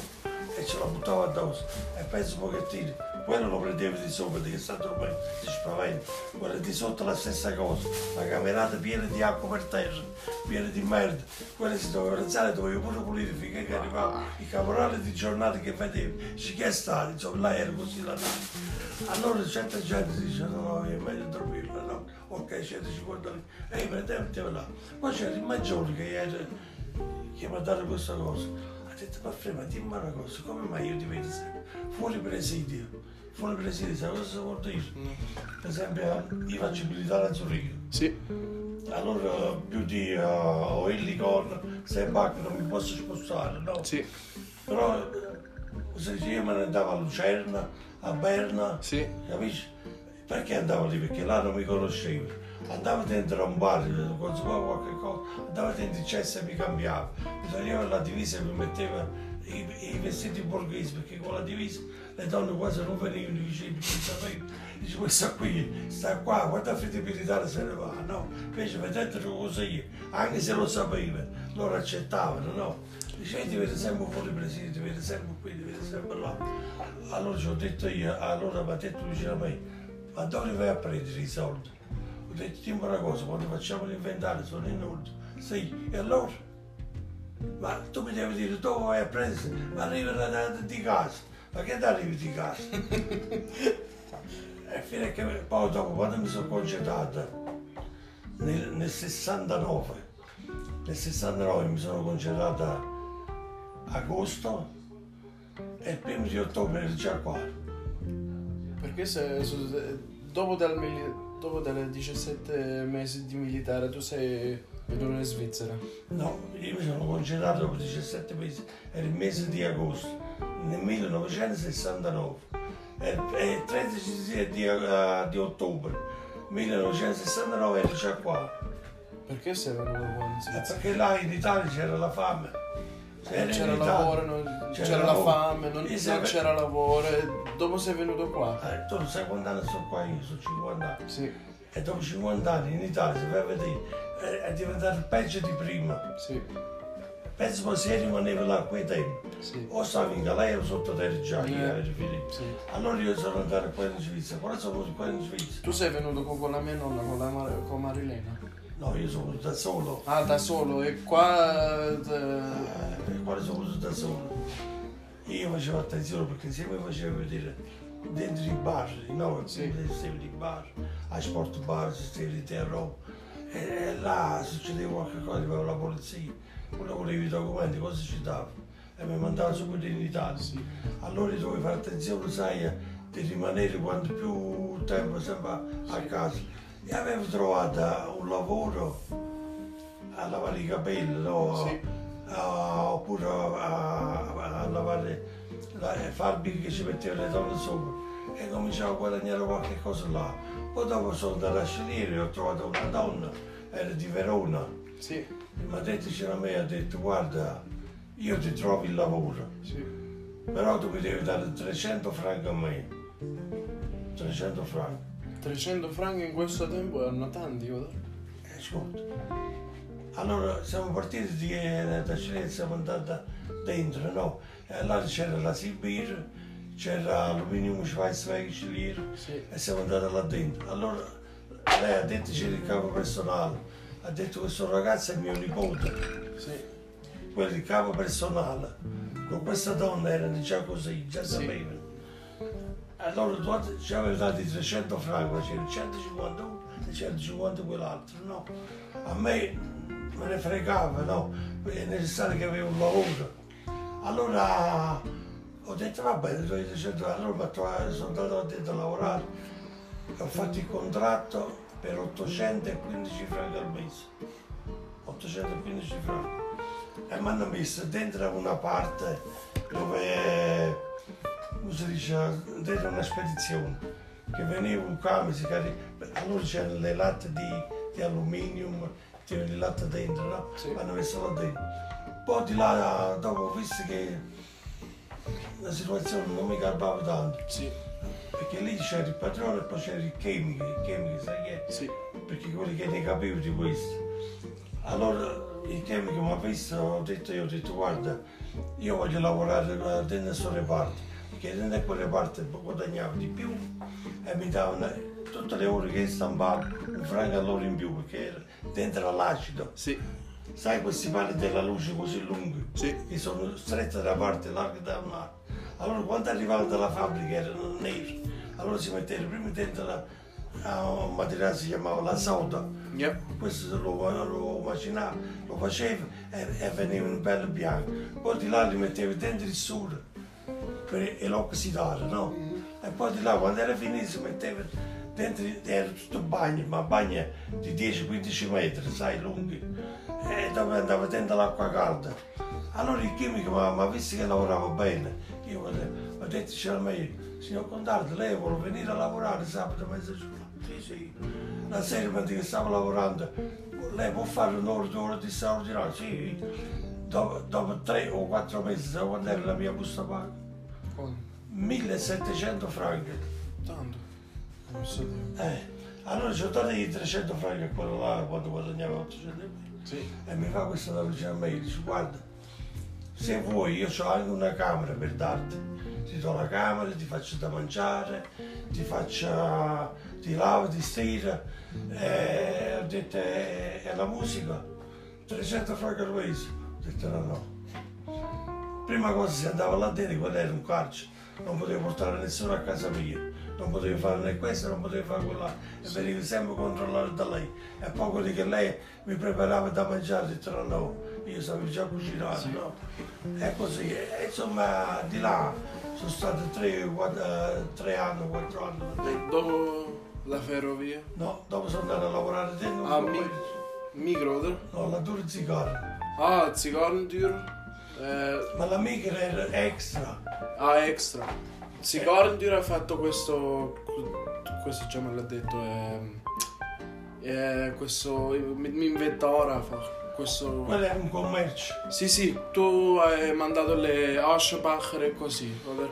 e ce lo buttavo addosso e penso un pochettino, quello lo prendevo di sopra, che sta dormendo, si spaventa, quello di sotto la stessa cosa, la camerata piena di acqua per terra, piena di merda, quello si doveva alzare, dovevo pure pulire finché che arrivava i caporali di giornate che vedevo, ci che è stato, insomma, là era così la notte. Allora certa gente dice no, no, è meglio dormire, no, ok, 150 lì, e metteva là. Poi c'era il maggiore che era, che mi ha dato questa cosa, ha detto, ma frema, dimmi una cosa, come mai io ti vedo sempre fuori presidio? Fuori presidio, sai cosa vuol dire? Per esempio, io faccio militare a Zurigo, Sì. allora più di uh, o Illicon, se Bach non mi posso spostare, no? Sì. Però se io me ne andavo a Lucerna, a Berna, Sì. capisci? Perché andavo lì? Perché là non mi conoscevo. Andavo dentro a un bar, consumavo qualche cosa, andavo dentro il cesso e mi cambiavo. Mi toglieva la divisa e mi metteva i, i vestiti borghesi, perché con la divisa le donne quasi non venivano sapevo. Dice, questa qui sta qua, fede militare se ne va, no? Invece vedetelo così, anche se lo sapeva, loro accettavano, no? Dice, ti vede sempre fuori presidio, ti vede sempre qui, ti vede sempre là. Allora ci ho detto io, allora mi ha detto vicino a me, ma dove vai a prendere i soldi? Ho detto, dimmi una cosa, quando facciamo l'inventario sono in ordine. Sì, e allora? Ma tu mi devi dire dove vai a prendere? Ma arrivano da, da- di casa. Ma che arrivi di casa? e fino a che poi dopo quando mi sono concedata nel, nel 69, nel 69 mi sono concedata agosto e il primo di ottobre ero già qua. Perché se, se- dopo, dal dopo dalle 17 mesi di militare tu sei venuto in Svizzera. No, io mi sono concedato dopo 17 mesi, era il mese di agosto, nel 1969. E e il 13 di, di, eh, di ottobre 1969 ero già qua. Perché sei venuto qua in Eh, Svizzera? Perché là in Italia c'era la fame. In C'era Italia- lavoro, non- c'era c'era la lavoro. fame, non, non sempre- c'era lavoro dopo sei venuto qua. Eh, tu non sai quanti anni sono qua io, sono 50 anni. Sì, E dopo 50 anni in Italia, se vai a vedere, è, diventato peggio di prima. sì, Penso che se rimanevo là a quei tempi, sì. o stavo in galera o sotto terra già, Eh. sì. Allora io sono andato qua in Svizzera, quando sono venuto qua in Svizzera? Tu sei venuto qua con la mia nonna, con, la Mar- con Marilena. No, io sono venuto da solo. Ah, da solo e qua... eh, Eh, quando sono venuto da solo. Io facevo attenzione perché se mi facevo vedere dentro i bar, no, Sì. sì. i bar, a sport bar, stessi di Roma, e, là succedeva qualche cosa, arrivava la polizia, uno voleva i documenti, cosa ci dava? E mi mandava subito in Italia. sì. Allora dovevi fare attenzione, sai, di rimanere quanto più tempo sempre a casa. E avevo trovato un lavoro a lavare i capelli, no? Sì. Ah, oppure a, a- a lavare la fabbriche che ci mettevano le donne sopra e cominciavo a guadagnare qualche cosa là. Poi dopo sono andato a scegliere e ho trovato una donna, era di Verona, Sì, mi ha detto c'era me, ha detto guarda, io ti trovo il lavoro. sì. Però tu mi devi dare 300 franchi a me. 300 franchi. 300 franchi in questo tempo erano tanti, io. Eh, ascolta. Allora siamo partiti eh, da Cilento, siamo andati dentro, no? E allora c'era la Sibir, c'era Aluminium Schweizweichlier Sì. e siamo andati là dentro. Allora lei ha detto c'era il capo personale, ha detto questo ragazzo è mio nipote, Sì. quello di capo personale. Con questa donna erano già così, già Sì. sapevano. Allora tu ci avevi dato i 300 franchi, c'era 150 uno e 150 quell'altro, no? A me me ne fregava, no? È necessario che avevo un lavoro. Allora ho detto va bene, do i 300 allora sono andato a lavorare ho fatto il contratto per 815 franchi al mese. 815 franchi. E mi hanno messo dentro una parte dove, come si dice, dentro una spedizione, che veniva un camion, si carica, allora c'erano le latte di, di alluminio, c'era il latte dentro, no? Sì. Mi hanno messo là dentro. Poi di là, dopo visto che la situazione non mi garbava tanto, Sì. perché lì c'era il padrone e poi c'era il chimico, il chimico, sai che è? Sì. perché quelli che ne capivo di questo. Allora il chimico mi ha visto, ho detto io, ho detto guarda, io voglio lavorare dentro questo reparto, perché dentro quel reparto guadagnavo di più e mi davano tutte le ore che stampavo un franco all'ora in più, perché era dentro l'acido. Sì. Sai questi pali della luce così lunghi? Sì. che sono strette da parte, larghe da un'altra. Allora quando arrivavano dalla fabbrica erano neri, allora si mettevano prima dentro la, a un materiale si chiamava la soda, Yeah. questo lo, lo macinava, lo faceva e, e veniva un bello bianco. Poi di là li metteva dentro il sole per e l'oxidare, no? E poi di là quando era finito si metteva dentro, era tutto bagno, ma bagno di 10-15 metri, sai, lunghi. E dove andava dentro l'acqua calda. Allora il chimico mi ha- visto che lavorava bene. Io ho detto- c'era meglio, signor Contardo, lei vuole venire a lavorare sabato mezzogiorno? Sì, sì. La sera mentre che stavo lavorando, lei può fare un'ora, due ore di straordinario? Sì. Dopo, dopo tre o quattro mesi, sai quando era la mia busta paga? Quanto? 1700 franchi. Tanto. Non so. Eh, allora ci ho dato i 300 franchi a quello là quando guadagnava 800 euro. Sì. E mi fa questa da vicino a me, dice guarda, se vuoi io ho anche una camera per darti. Ti do la camera, ti faccio da mangiare, ti faccio, ti lavo, ti stira. E ho detto, e la musica? 300 franchi al mese. Ho detto no, no. Prima cosa si andava là dentro, quello era un carcere, non potevo portare nessuno a casa mia, non potevo fare né questo, non potevo fare quello là, e venivo sempre controllato da lei. E poi quelli che lei mi preparava da mangiare, ho detto no, no, io sapevo già cucinare, no. E così, e, insomma, di là sono stati tre, quattro, tre anni, quattro anni. E dopo la ferrovia? No, dopo sono andato a lavorare dentro un Ah, mi-. Micro? No, la dura zigarra. Ah, Zigarrentur. Eh, Ma la migra era extra. ah, extra. Zigarrentur ha fatto questo. Questo già me l'ha detto. ehm, eh, questo. Mi, mi inventa ora. Fa questo. Quello era un commercio. Sì, sì, tu hai mandato le Aschenbacher e così, vabbè.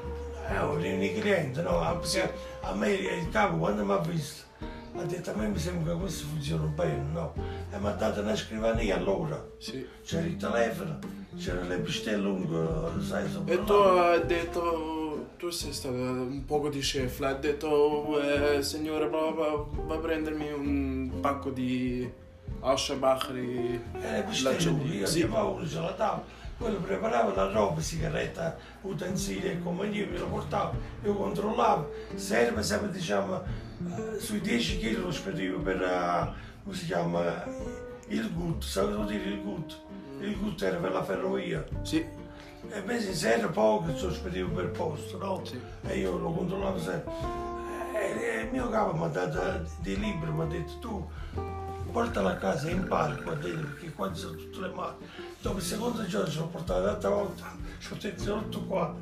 Eh, ho clienti, no? Ah, Perché a me il capo quando mi ha visto ha detto a me mi sembra che questo funziona bene, no? E mi ha dato una scrivania allora. Sì. C'era il telefono, c'erano le pistelle lunghe, sai, sopra E tu hai detto, tu sei stato un poco di chef, hai detto, eh, signore, va, va- va a prendermi un pacco di Aschenbacher e E le la pistelle io Sì, chiamavo uno ce la davo. Quello preparava la roba, sigaretta, utensili e compagnia, me lo portava, io controllavo, serve sempre diciamo eh, sui 10 kg lo spedivo per, eh, come si chiama, il gut, sapevo dire il gut? Il gut era per la ferrovia. sì, E invece se era poco lo spedivo per posto, no? Sì. E io lo controllavo sempre. E, e il mio capo mi ha dato dei libri, mi ha detto tu portala a casa e impari qua dentro perché qua ci sono tutte le mani. Dopo il secondo giorno ci ho portato l'altra volta, ci ho tenuto qua,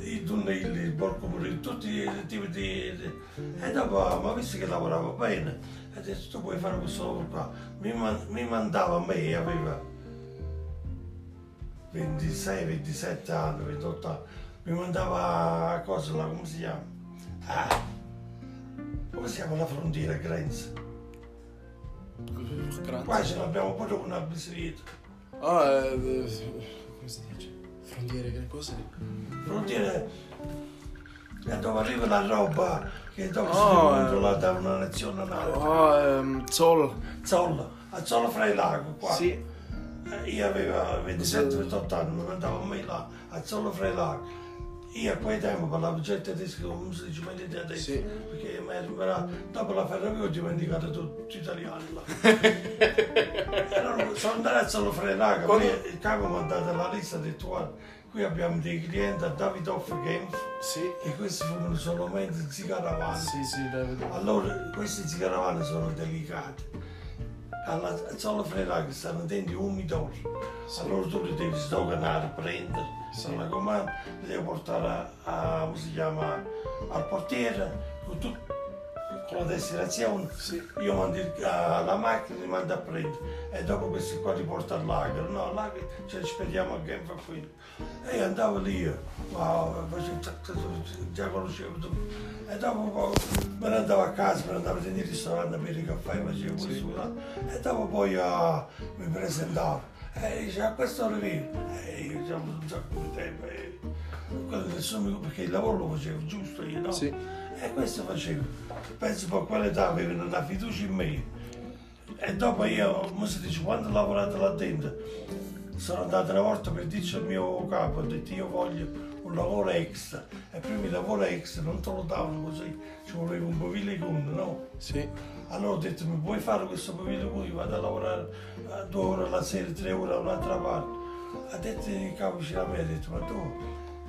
i tunnelli, il borgo pure, tutti i tipi di... E dopo mi ha visto che lavorava bene, ha detto tu puoi fare questo lavoro qua. Mi, man- mi mandava a me, aveva 26, 27 anni, 28 anni, mi mandava a cosa là, come si chiama? Ah, come si chiama la frontiera, Grenz? Qua ce l'abbiamo pure una bicicletta. Ah, eh, eh, come si dice? Frontiere, che cosa? Frontiera è dove arriva la roba che dopo si Oh, eh. controllare da una nazione all'altra. Ah, ehm, Zoll. Zolla, a Zolla fra il lago qua. Sì. Eh, Io avevo 27-28 anni, mi andavo a me là, a Zolla fra il lago. Io a quel tempo parlavo già tedesco come si dice meglio di adesso, Sì. Ero imparato, dopo la ferrovia ho dimenticato tutti gli italiani là. allora sono andato a il lago, Quando- il capo mi ha dato la lista e ha detto guarda, qui abbiamo dei clienti a Davidoff Games Sì. e questi fumano solamente zigaravani. Sì, sì. Allora, questi zigaravani sono delicati. Alla sola frera che stanno dentro un midor. Allora tu li devi sdoganare, prendere, Sì. sì. la comanda, li devi portare a, a- come si chiama, al portiere, tu- con la destinazione. Sì. Io mando il- alla macchina, li mando a prendere e dopo questi qua li porto al lago. No, al lago ce li spediamo a Genfa qui. E io andavo lì, wow, zac, zac, già conoscevo tutto. E dopo me ne andavo a casa, me ne andavo nei ristoranti a bere caffè, facevo questo Sì. E dopo poi ah, mi presentavo. E dice, a quest'ora vieni. E io già un sacco di tempo. E, nessuno perché il lavoro lo facevo giusto io, no? Sì. E questo facevo. Penso che a quell'età avevano una fiducia in me. E dopo io, come si dice, quando ho lavorato là dentro, sono andato una volta per dirci al mio capo, ho detto io voglio un lavoro extra. E prima il lavoro extra non te lo davano così, ci voleva un pavile conto, no? Sì. Allora ho detto, mi puoi fare questo pavile conto? Io vado a lavorare a due ore alla sera, tre ore da un'altra parte. Ha detto il capo vicino a ha detto, ma tu,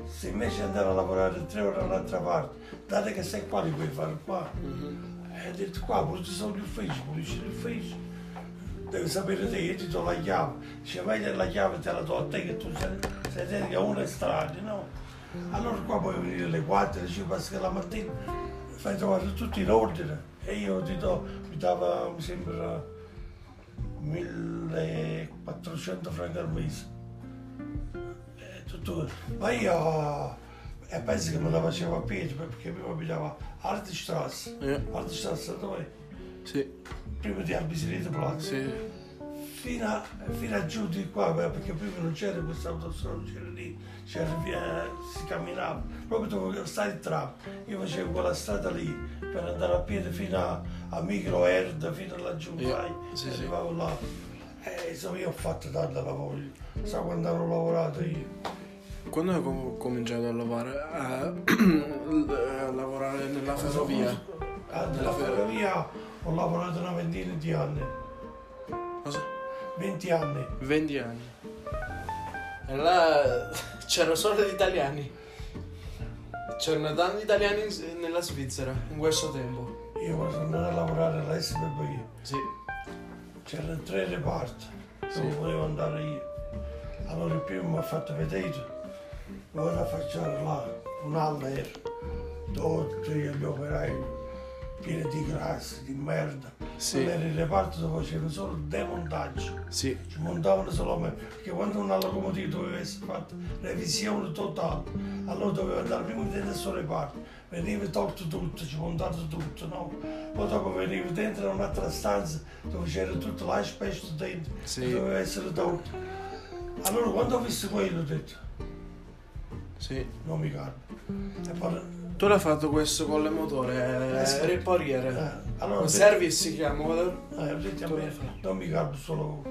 se invece andare a lavorare tre ore da un'altra parte, date che sei qua, li puoi fare qua. E ha detto, qua, pure ci sono gli uffici, pulisci gli uffici. Devi sapere te, io ti do la chiave. Dice, meglio la chiave te la do a te che tu sei, sei te che uno è strano, no? Allora qua puoi venire alle 4, alle 5, perché la mattina fai trovare tutto in ordine. E io ti do, mi dava, mi sembra, 1400 franchi al mese. E tutto. Ma io e penso che me la facevo a piedi perché prima mi dava Artstrasse. Eh, Artstrasse dove? Sì. Prima di Albisileto Plaza. Sì. Fino a, fino a giù di qua, perché prima non c'era questa autostrada, non c'era lì, via, si camminava, proprio dove sta il tram. Io facevo quella strada lì per andare a piedi fino a, a Micro Erd, fino Io- sai, sì, sì. arrivavo là. E insomma io ho fatto tanto lavoro, sa quando ho lavorato io. Quando hai com- cominciato a lavorare? A, a lavorare nella ferrovia? Ah, Nella ferrovia ho lavorato una ventina di anni, Cosa? 20 anni. 20 anni. E là c'erano solo gli italiani. C'erano tanti italiani in- nella Svizzera in questo tempo. Io sono andato a lavorare alla SBB. Sì. C'erano tre reparti Sì. dove volevo andare io. Allora il primo mi ha fatto vedere, ora facciamo là un'alla era, tutti gli operai pieni di grassi, di merda. Sì. Era il reparto dove facevano solo demontaggio, Sì. ci montavano solamente, perché quando una locomotiva doveva essere fatta revisione totale, allora doveva andare prima dentro il suo reparto, veniva tolto tutto, ci montato tutto, no? Poi dopo veniva dentro un'altra stanza dove c'era tutto l'aspesto dentro, Sì. che doveva essere tolto. Allora quando ho visto quello ho detto, Sì. non mi cambia. E Tu l'hai fatto questo con le motore, Eh, sì. eh, ripariere. eh, allora Un service si chiama. quello- Eh, detto a me, non mi cambia solo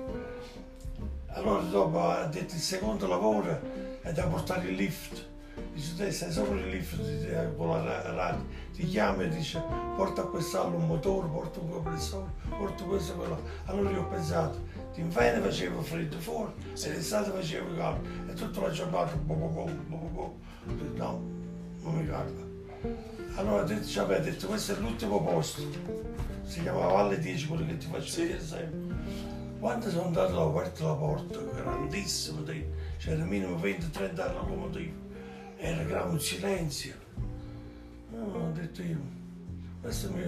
Allora dopo ha detto il secondo lavoro è da portare il lift. Dice, te stai sopra il lift eh, con la ra- radio, ti chiama e dice porta a quest'anno un motore, porta un compressore, porta questo e quello. Allora io ho pensato, d'inverno facevo freddo fuori e d'estate facevo caldo e tutta la giornata bo, bo, bo, bo, bo, bo. Ho detto, no, non mi calma. Allora ci aveva detto questo è l'ultimo posto, si chiamava Valle 10 quello che ti faccio vedere sempre. Quando sono andato ho aperto la porta, grandissimo, c'era minimo 20-30 anni locomotiva, era grande un silenzio. No, ho detto io, questo mi,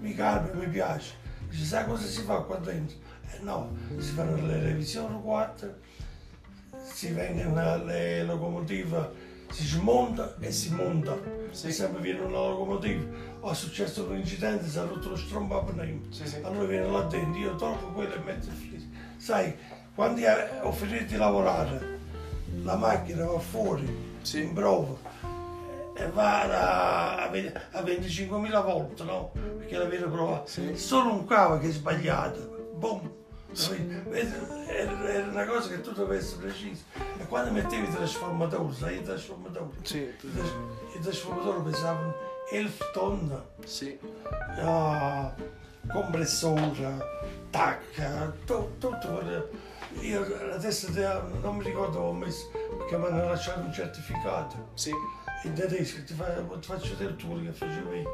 mi calma, mi piace. Dice, sai cosa si fa qua dentro? Eh no, si fanno le revisioni 4, si vengono le locomotive si smonta e si monta. Sì. Sempre viene una locomotiva. O è successo un incidente, si è rotto lo strombo a. Sì, sì. Allora viene là dentro, io tolgo quello e metto il fliso. Sai, quando ho finito di lavorare, la macchina va fuori, Sì. in prova, e va a, a ve- a 25.000 volte, no? Perché la viene provata. Sì. Solo un cavo che è sbagliato, boom! Era una cosa che tu dovevi essere preciso. E quando mettevi i trasformatori, sai i trasformatori? Sì, I, tras- i trasformatori pesavano 11 tonne. sì. Ah, compressore, tacca, tu- tutto. Io adesso non mi ricordo ho messo perché mi hanno lasciato un certificato Sì. in tedesco, ti, fa- ti faccio vedere tu quello che facevi.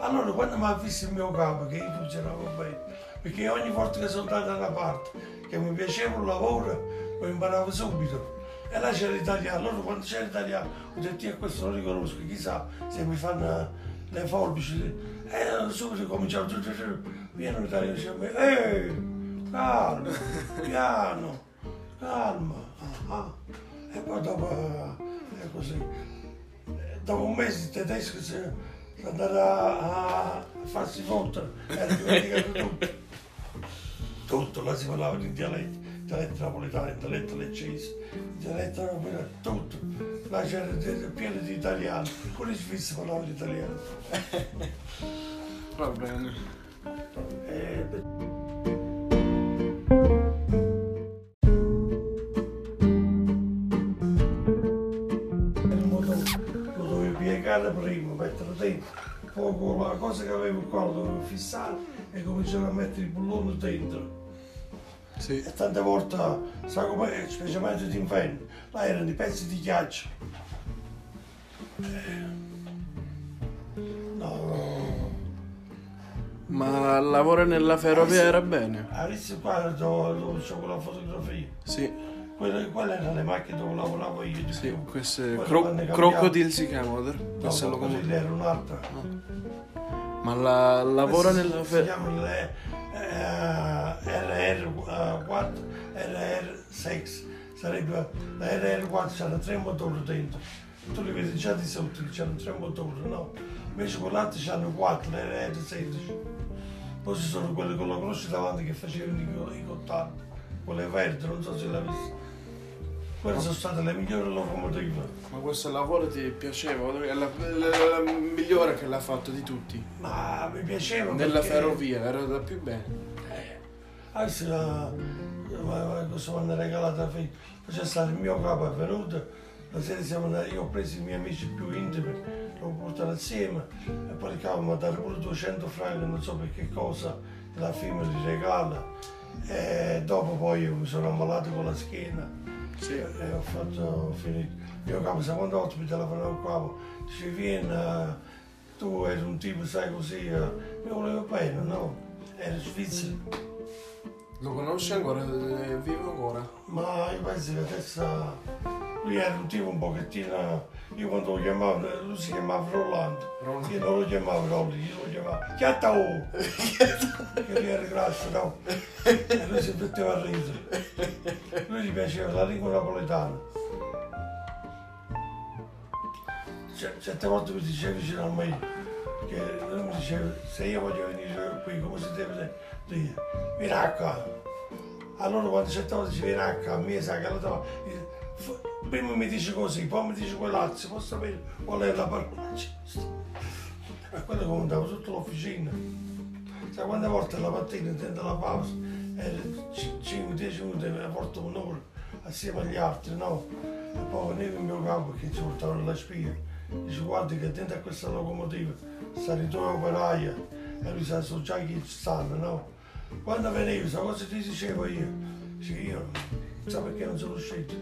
Allora quando mi ha visto il mio capo che io funzionavo bene, perché ogni volta che sono andato da una parte che mi piaceva un lavoro, lo imparavo subito. E là c'era l'italiano, allora quando c'era l'italiano ho detto io questo lo riconosco, chissà se mi fanno le forbici. E subito cominciavo viene un italiano e dice a me, ehi, calma, piano, calma. Ah, ah. E poi dopo è così. Eh, Dopo un mese il tedesco si è andato a, a farsi fottere, era dimenticato tutto. Tutto, là si parlava di dialetti, dialetto napoletano, dialetto leccese, dialetto napoletano, tutto. Là c'era pieno di italiani, pure in Svizzera parlavano italiano. Va bene. Eh, beh, il motore lo dovevo piegare prima, metterlo dentro, poi con la cosa che avevo qua lo dovevo fissare e cominciare a mettere il bullone dentro. Sì. E tante volte, sai come, specialmente d'inverno, là erano i pezzi di ghiaccio. Eh, No, Ma lavora nella ferrovia era bene? adesso qua dove, c'ho quella fotografia. Sì, Quelle, quelle erano le macchine dove lavoravo io di sì. più. Queste cro- crocodile si chiamano. No, Questa locomotiva. quella era un'altra. Ma la, lavora Queste nella Si ferrovia. chiamano le eh, RR4, RR6. Sarebbe la RR4 c'hanno tre motori dentro. Tu li vedi già di sotto che c'hanno tre motori, no? Invece quell'altro c'hanno quattro, le RR16. Poi ci sono quelle con la croce davanti che facevano i, co- i cottanti, quelle verdi, non so se l'hai visto. Quelle sono state le migliori locomotive. Ma questo lavoro ti piaceva? È la, la- la migliore che l'ha fatto di tutti. Ma mi piaceva Nella ferrovia, era da più bene. Ma- ma cosa mi hanno regalato fine? Poi c'è stato il mio capo, è venuto, la sera siamo andati, io ho preso i miei amici più intimi, l'ho portato assieme e poi il capo mi ha dato pure 200 franchi, non so per che cosa, la fine me li regala. E dopo poi mi sono ammalato con la schiena Sì. e ho fatto, ho finito. Il mio capo, sai quante volte mi telefonava il capo, dice vieni, eh, tu eri un tipo, sai così, eh, mi volevo bene, no? Ero svizzero. Lo conosci ancora? È vivo ancora? Ma io penso che adesso lui era un tipo un pochettino. Io quando lo chiamavo, lui si chiamava Rolando. Rolando. Io non lo chiamavo Rolli, io lo chiamavo Chiatta O! che lui era grasso, no? E lui si metteva a ridere. Lui gli piaceva la lingua napoletana. Certe volte mi diceva vicino a me che lui mi diceva se io voglio venire qui come si deve dire, vieni a qua. Allora quando certe volte dice vieni a me sa che la trova, prima mi dice così, poi mi dice quell'altro, si può sapere qual è la parola. E quello comandava tutta l'officina. Sai quante volte la mattina dentro la pausa era 5-10 minuti, a volte un'ora assieme agli altri, no? E poi veniva il mio capo che ci portava la spia. Dice guarda che dentro a questa locomotiva stanno i tuoi operai e lui sa so già chi stanno, no? Quando veniva, sa cosa ti dicevo io? Dice io, sa perché non sono uscito?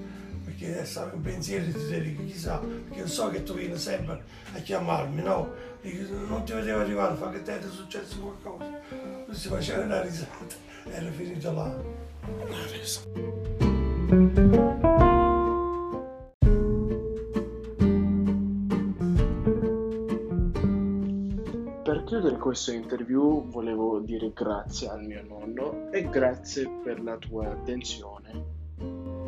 Perché stavo in pensiero di te, chissà, perché so che tu vieni sempre a chiamarmi, no? Dico, non ti vedevo arrivare, fa che te è successo qualcosa. Lui si faceva una risata, era finito là. Per chiudere questa interview volevo dire grazie al mio nonno e grazie per la tua attenzione.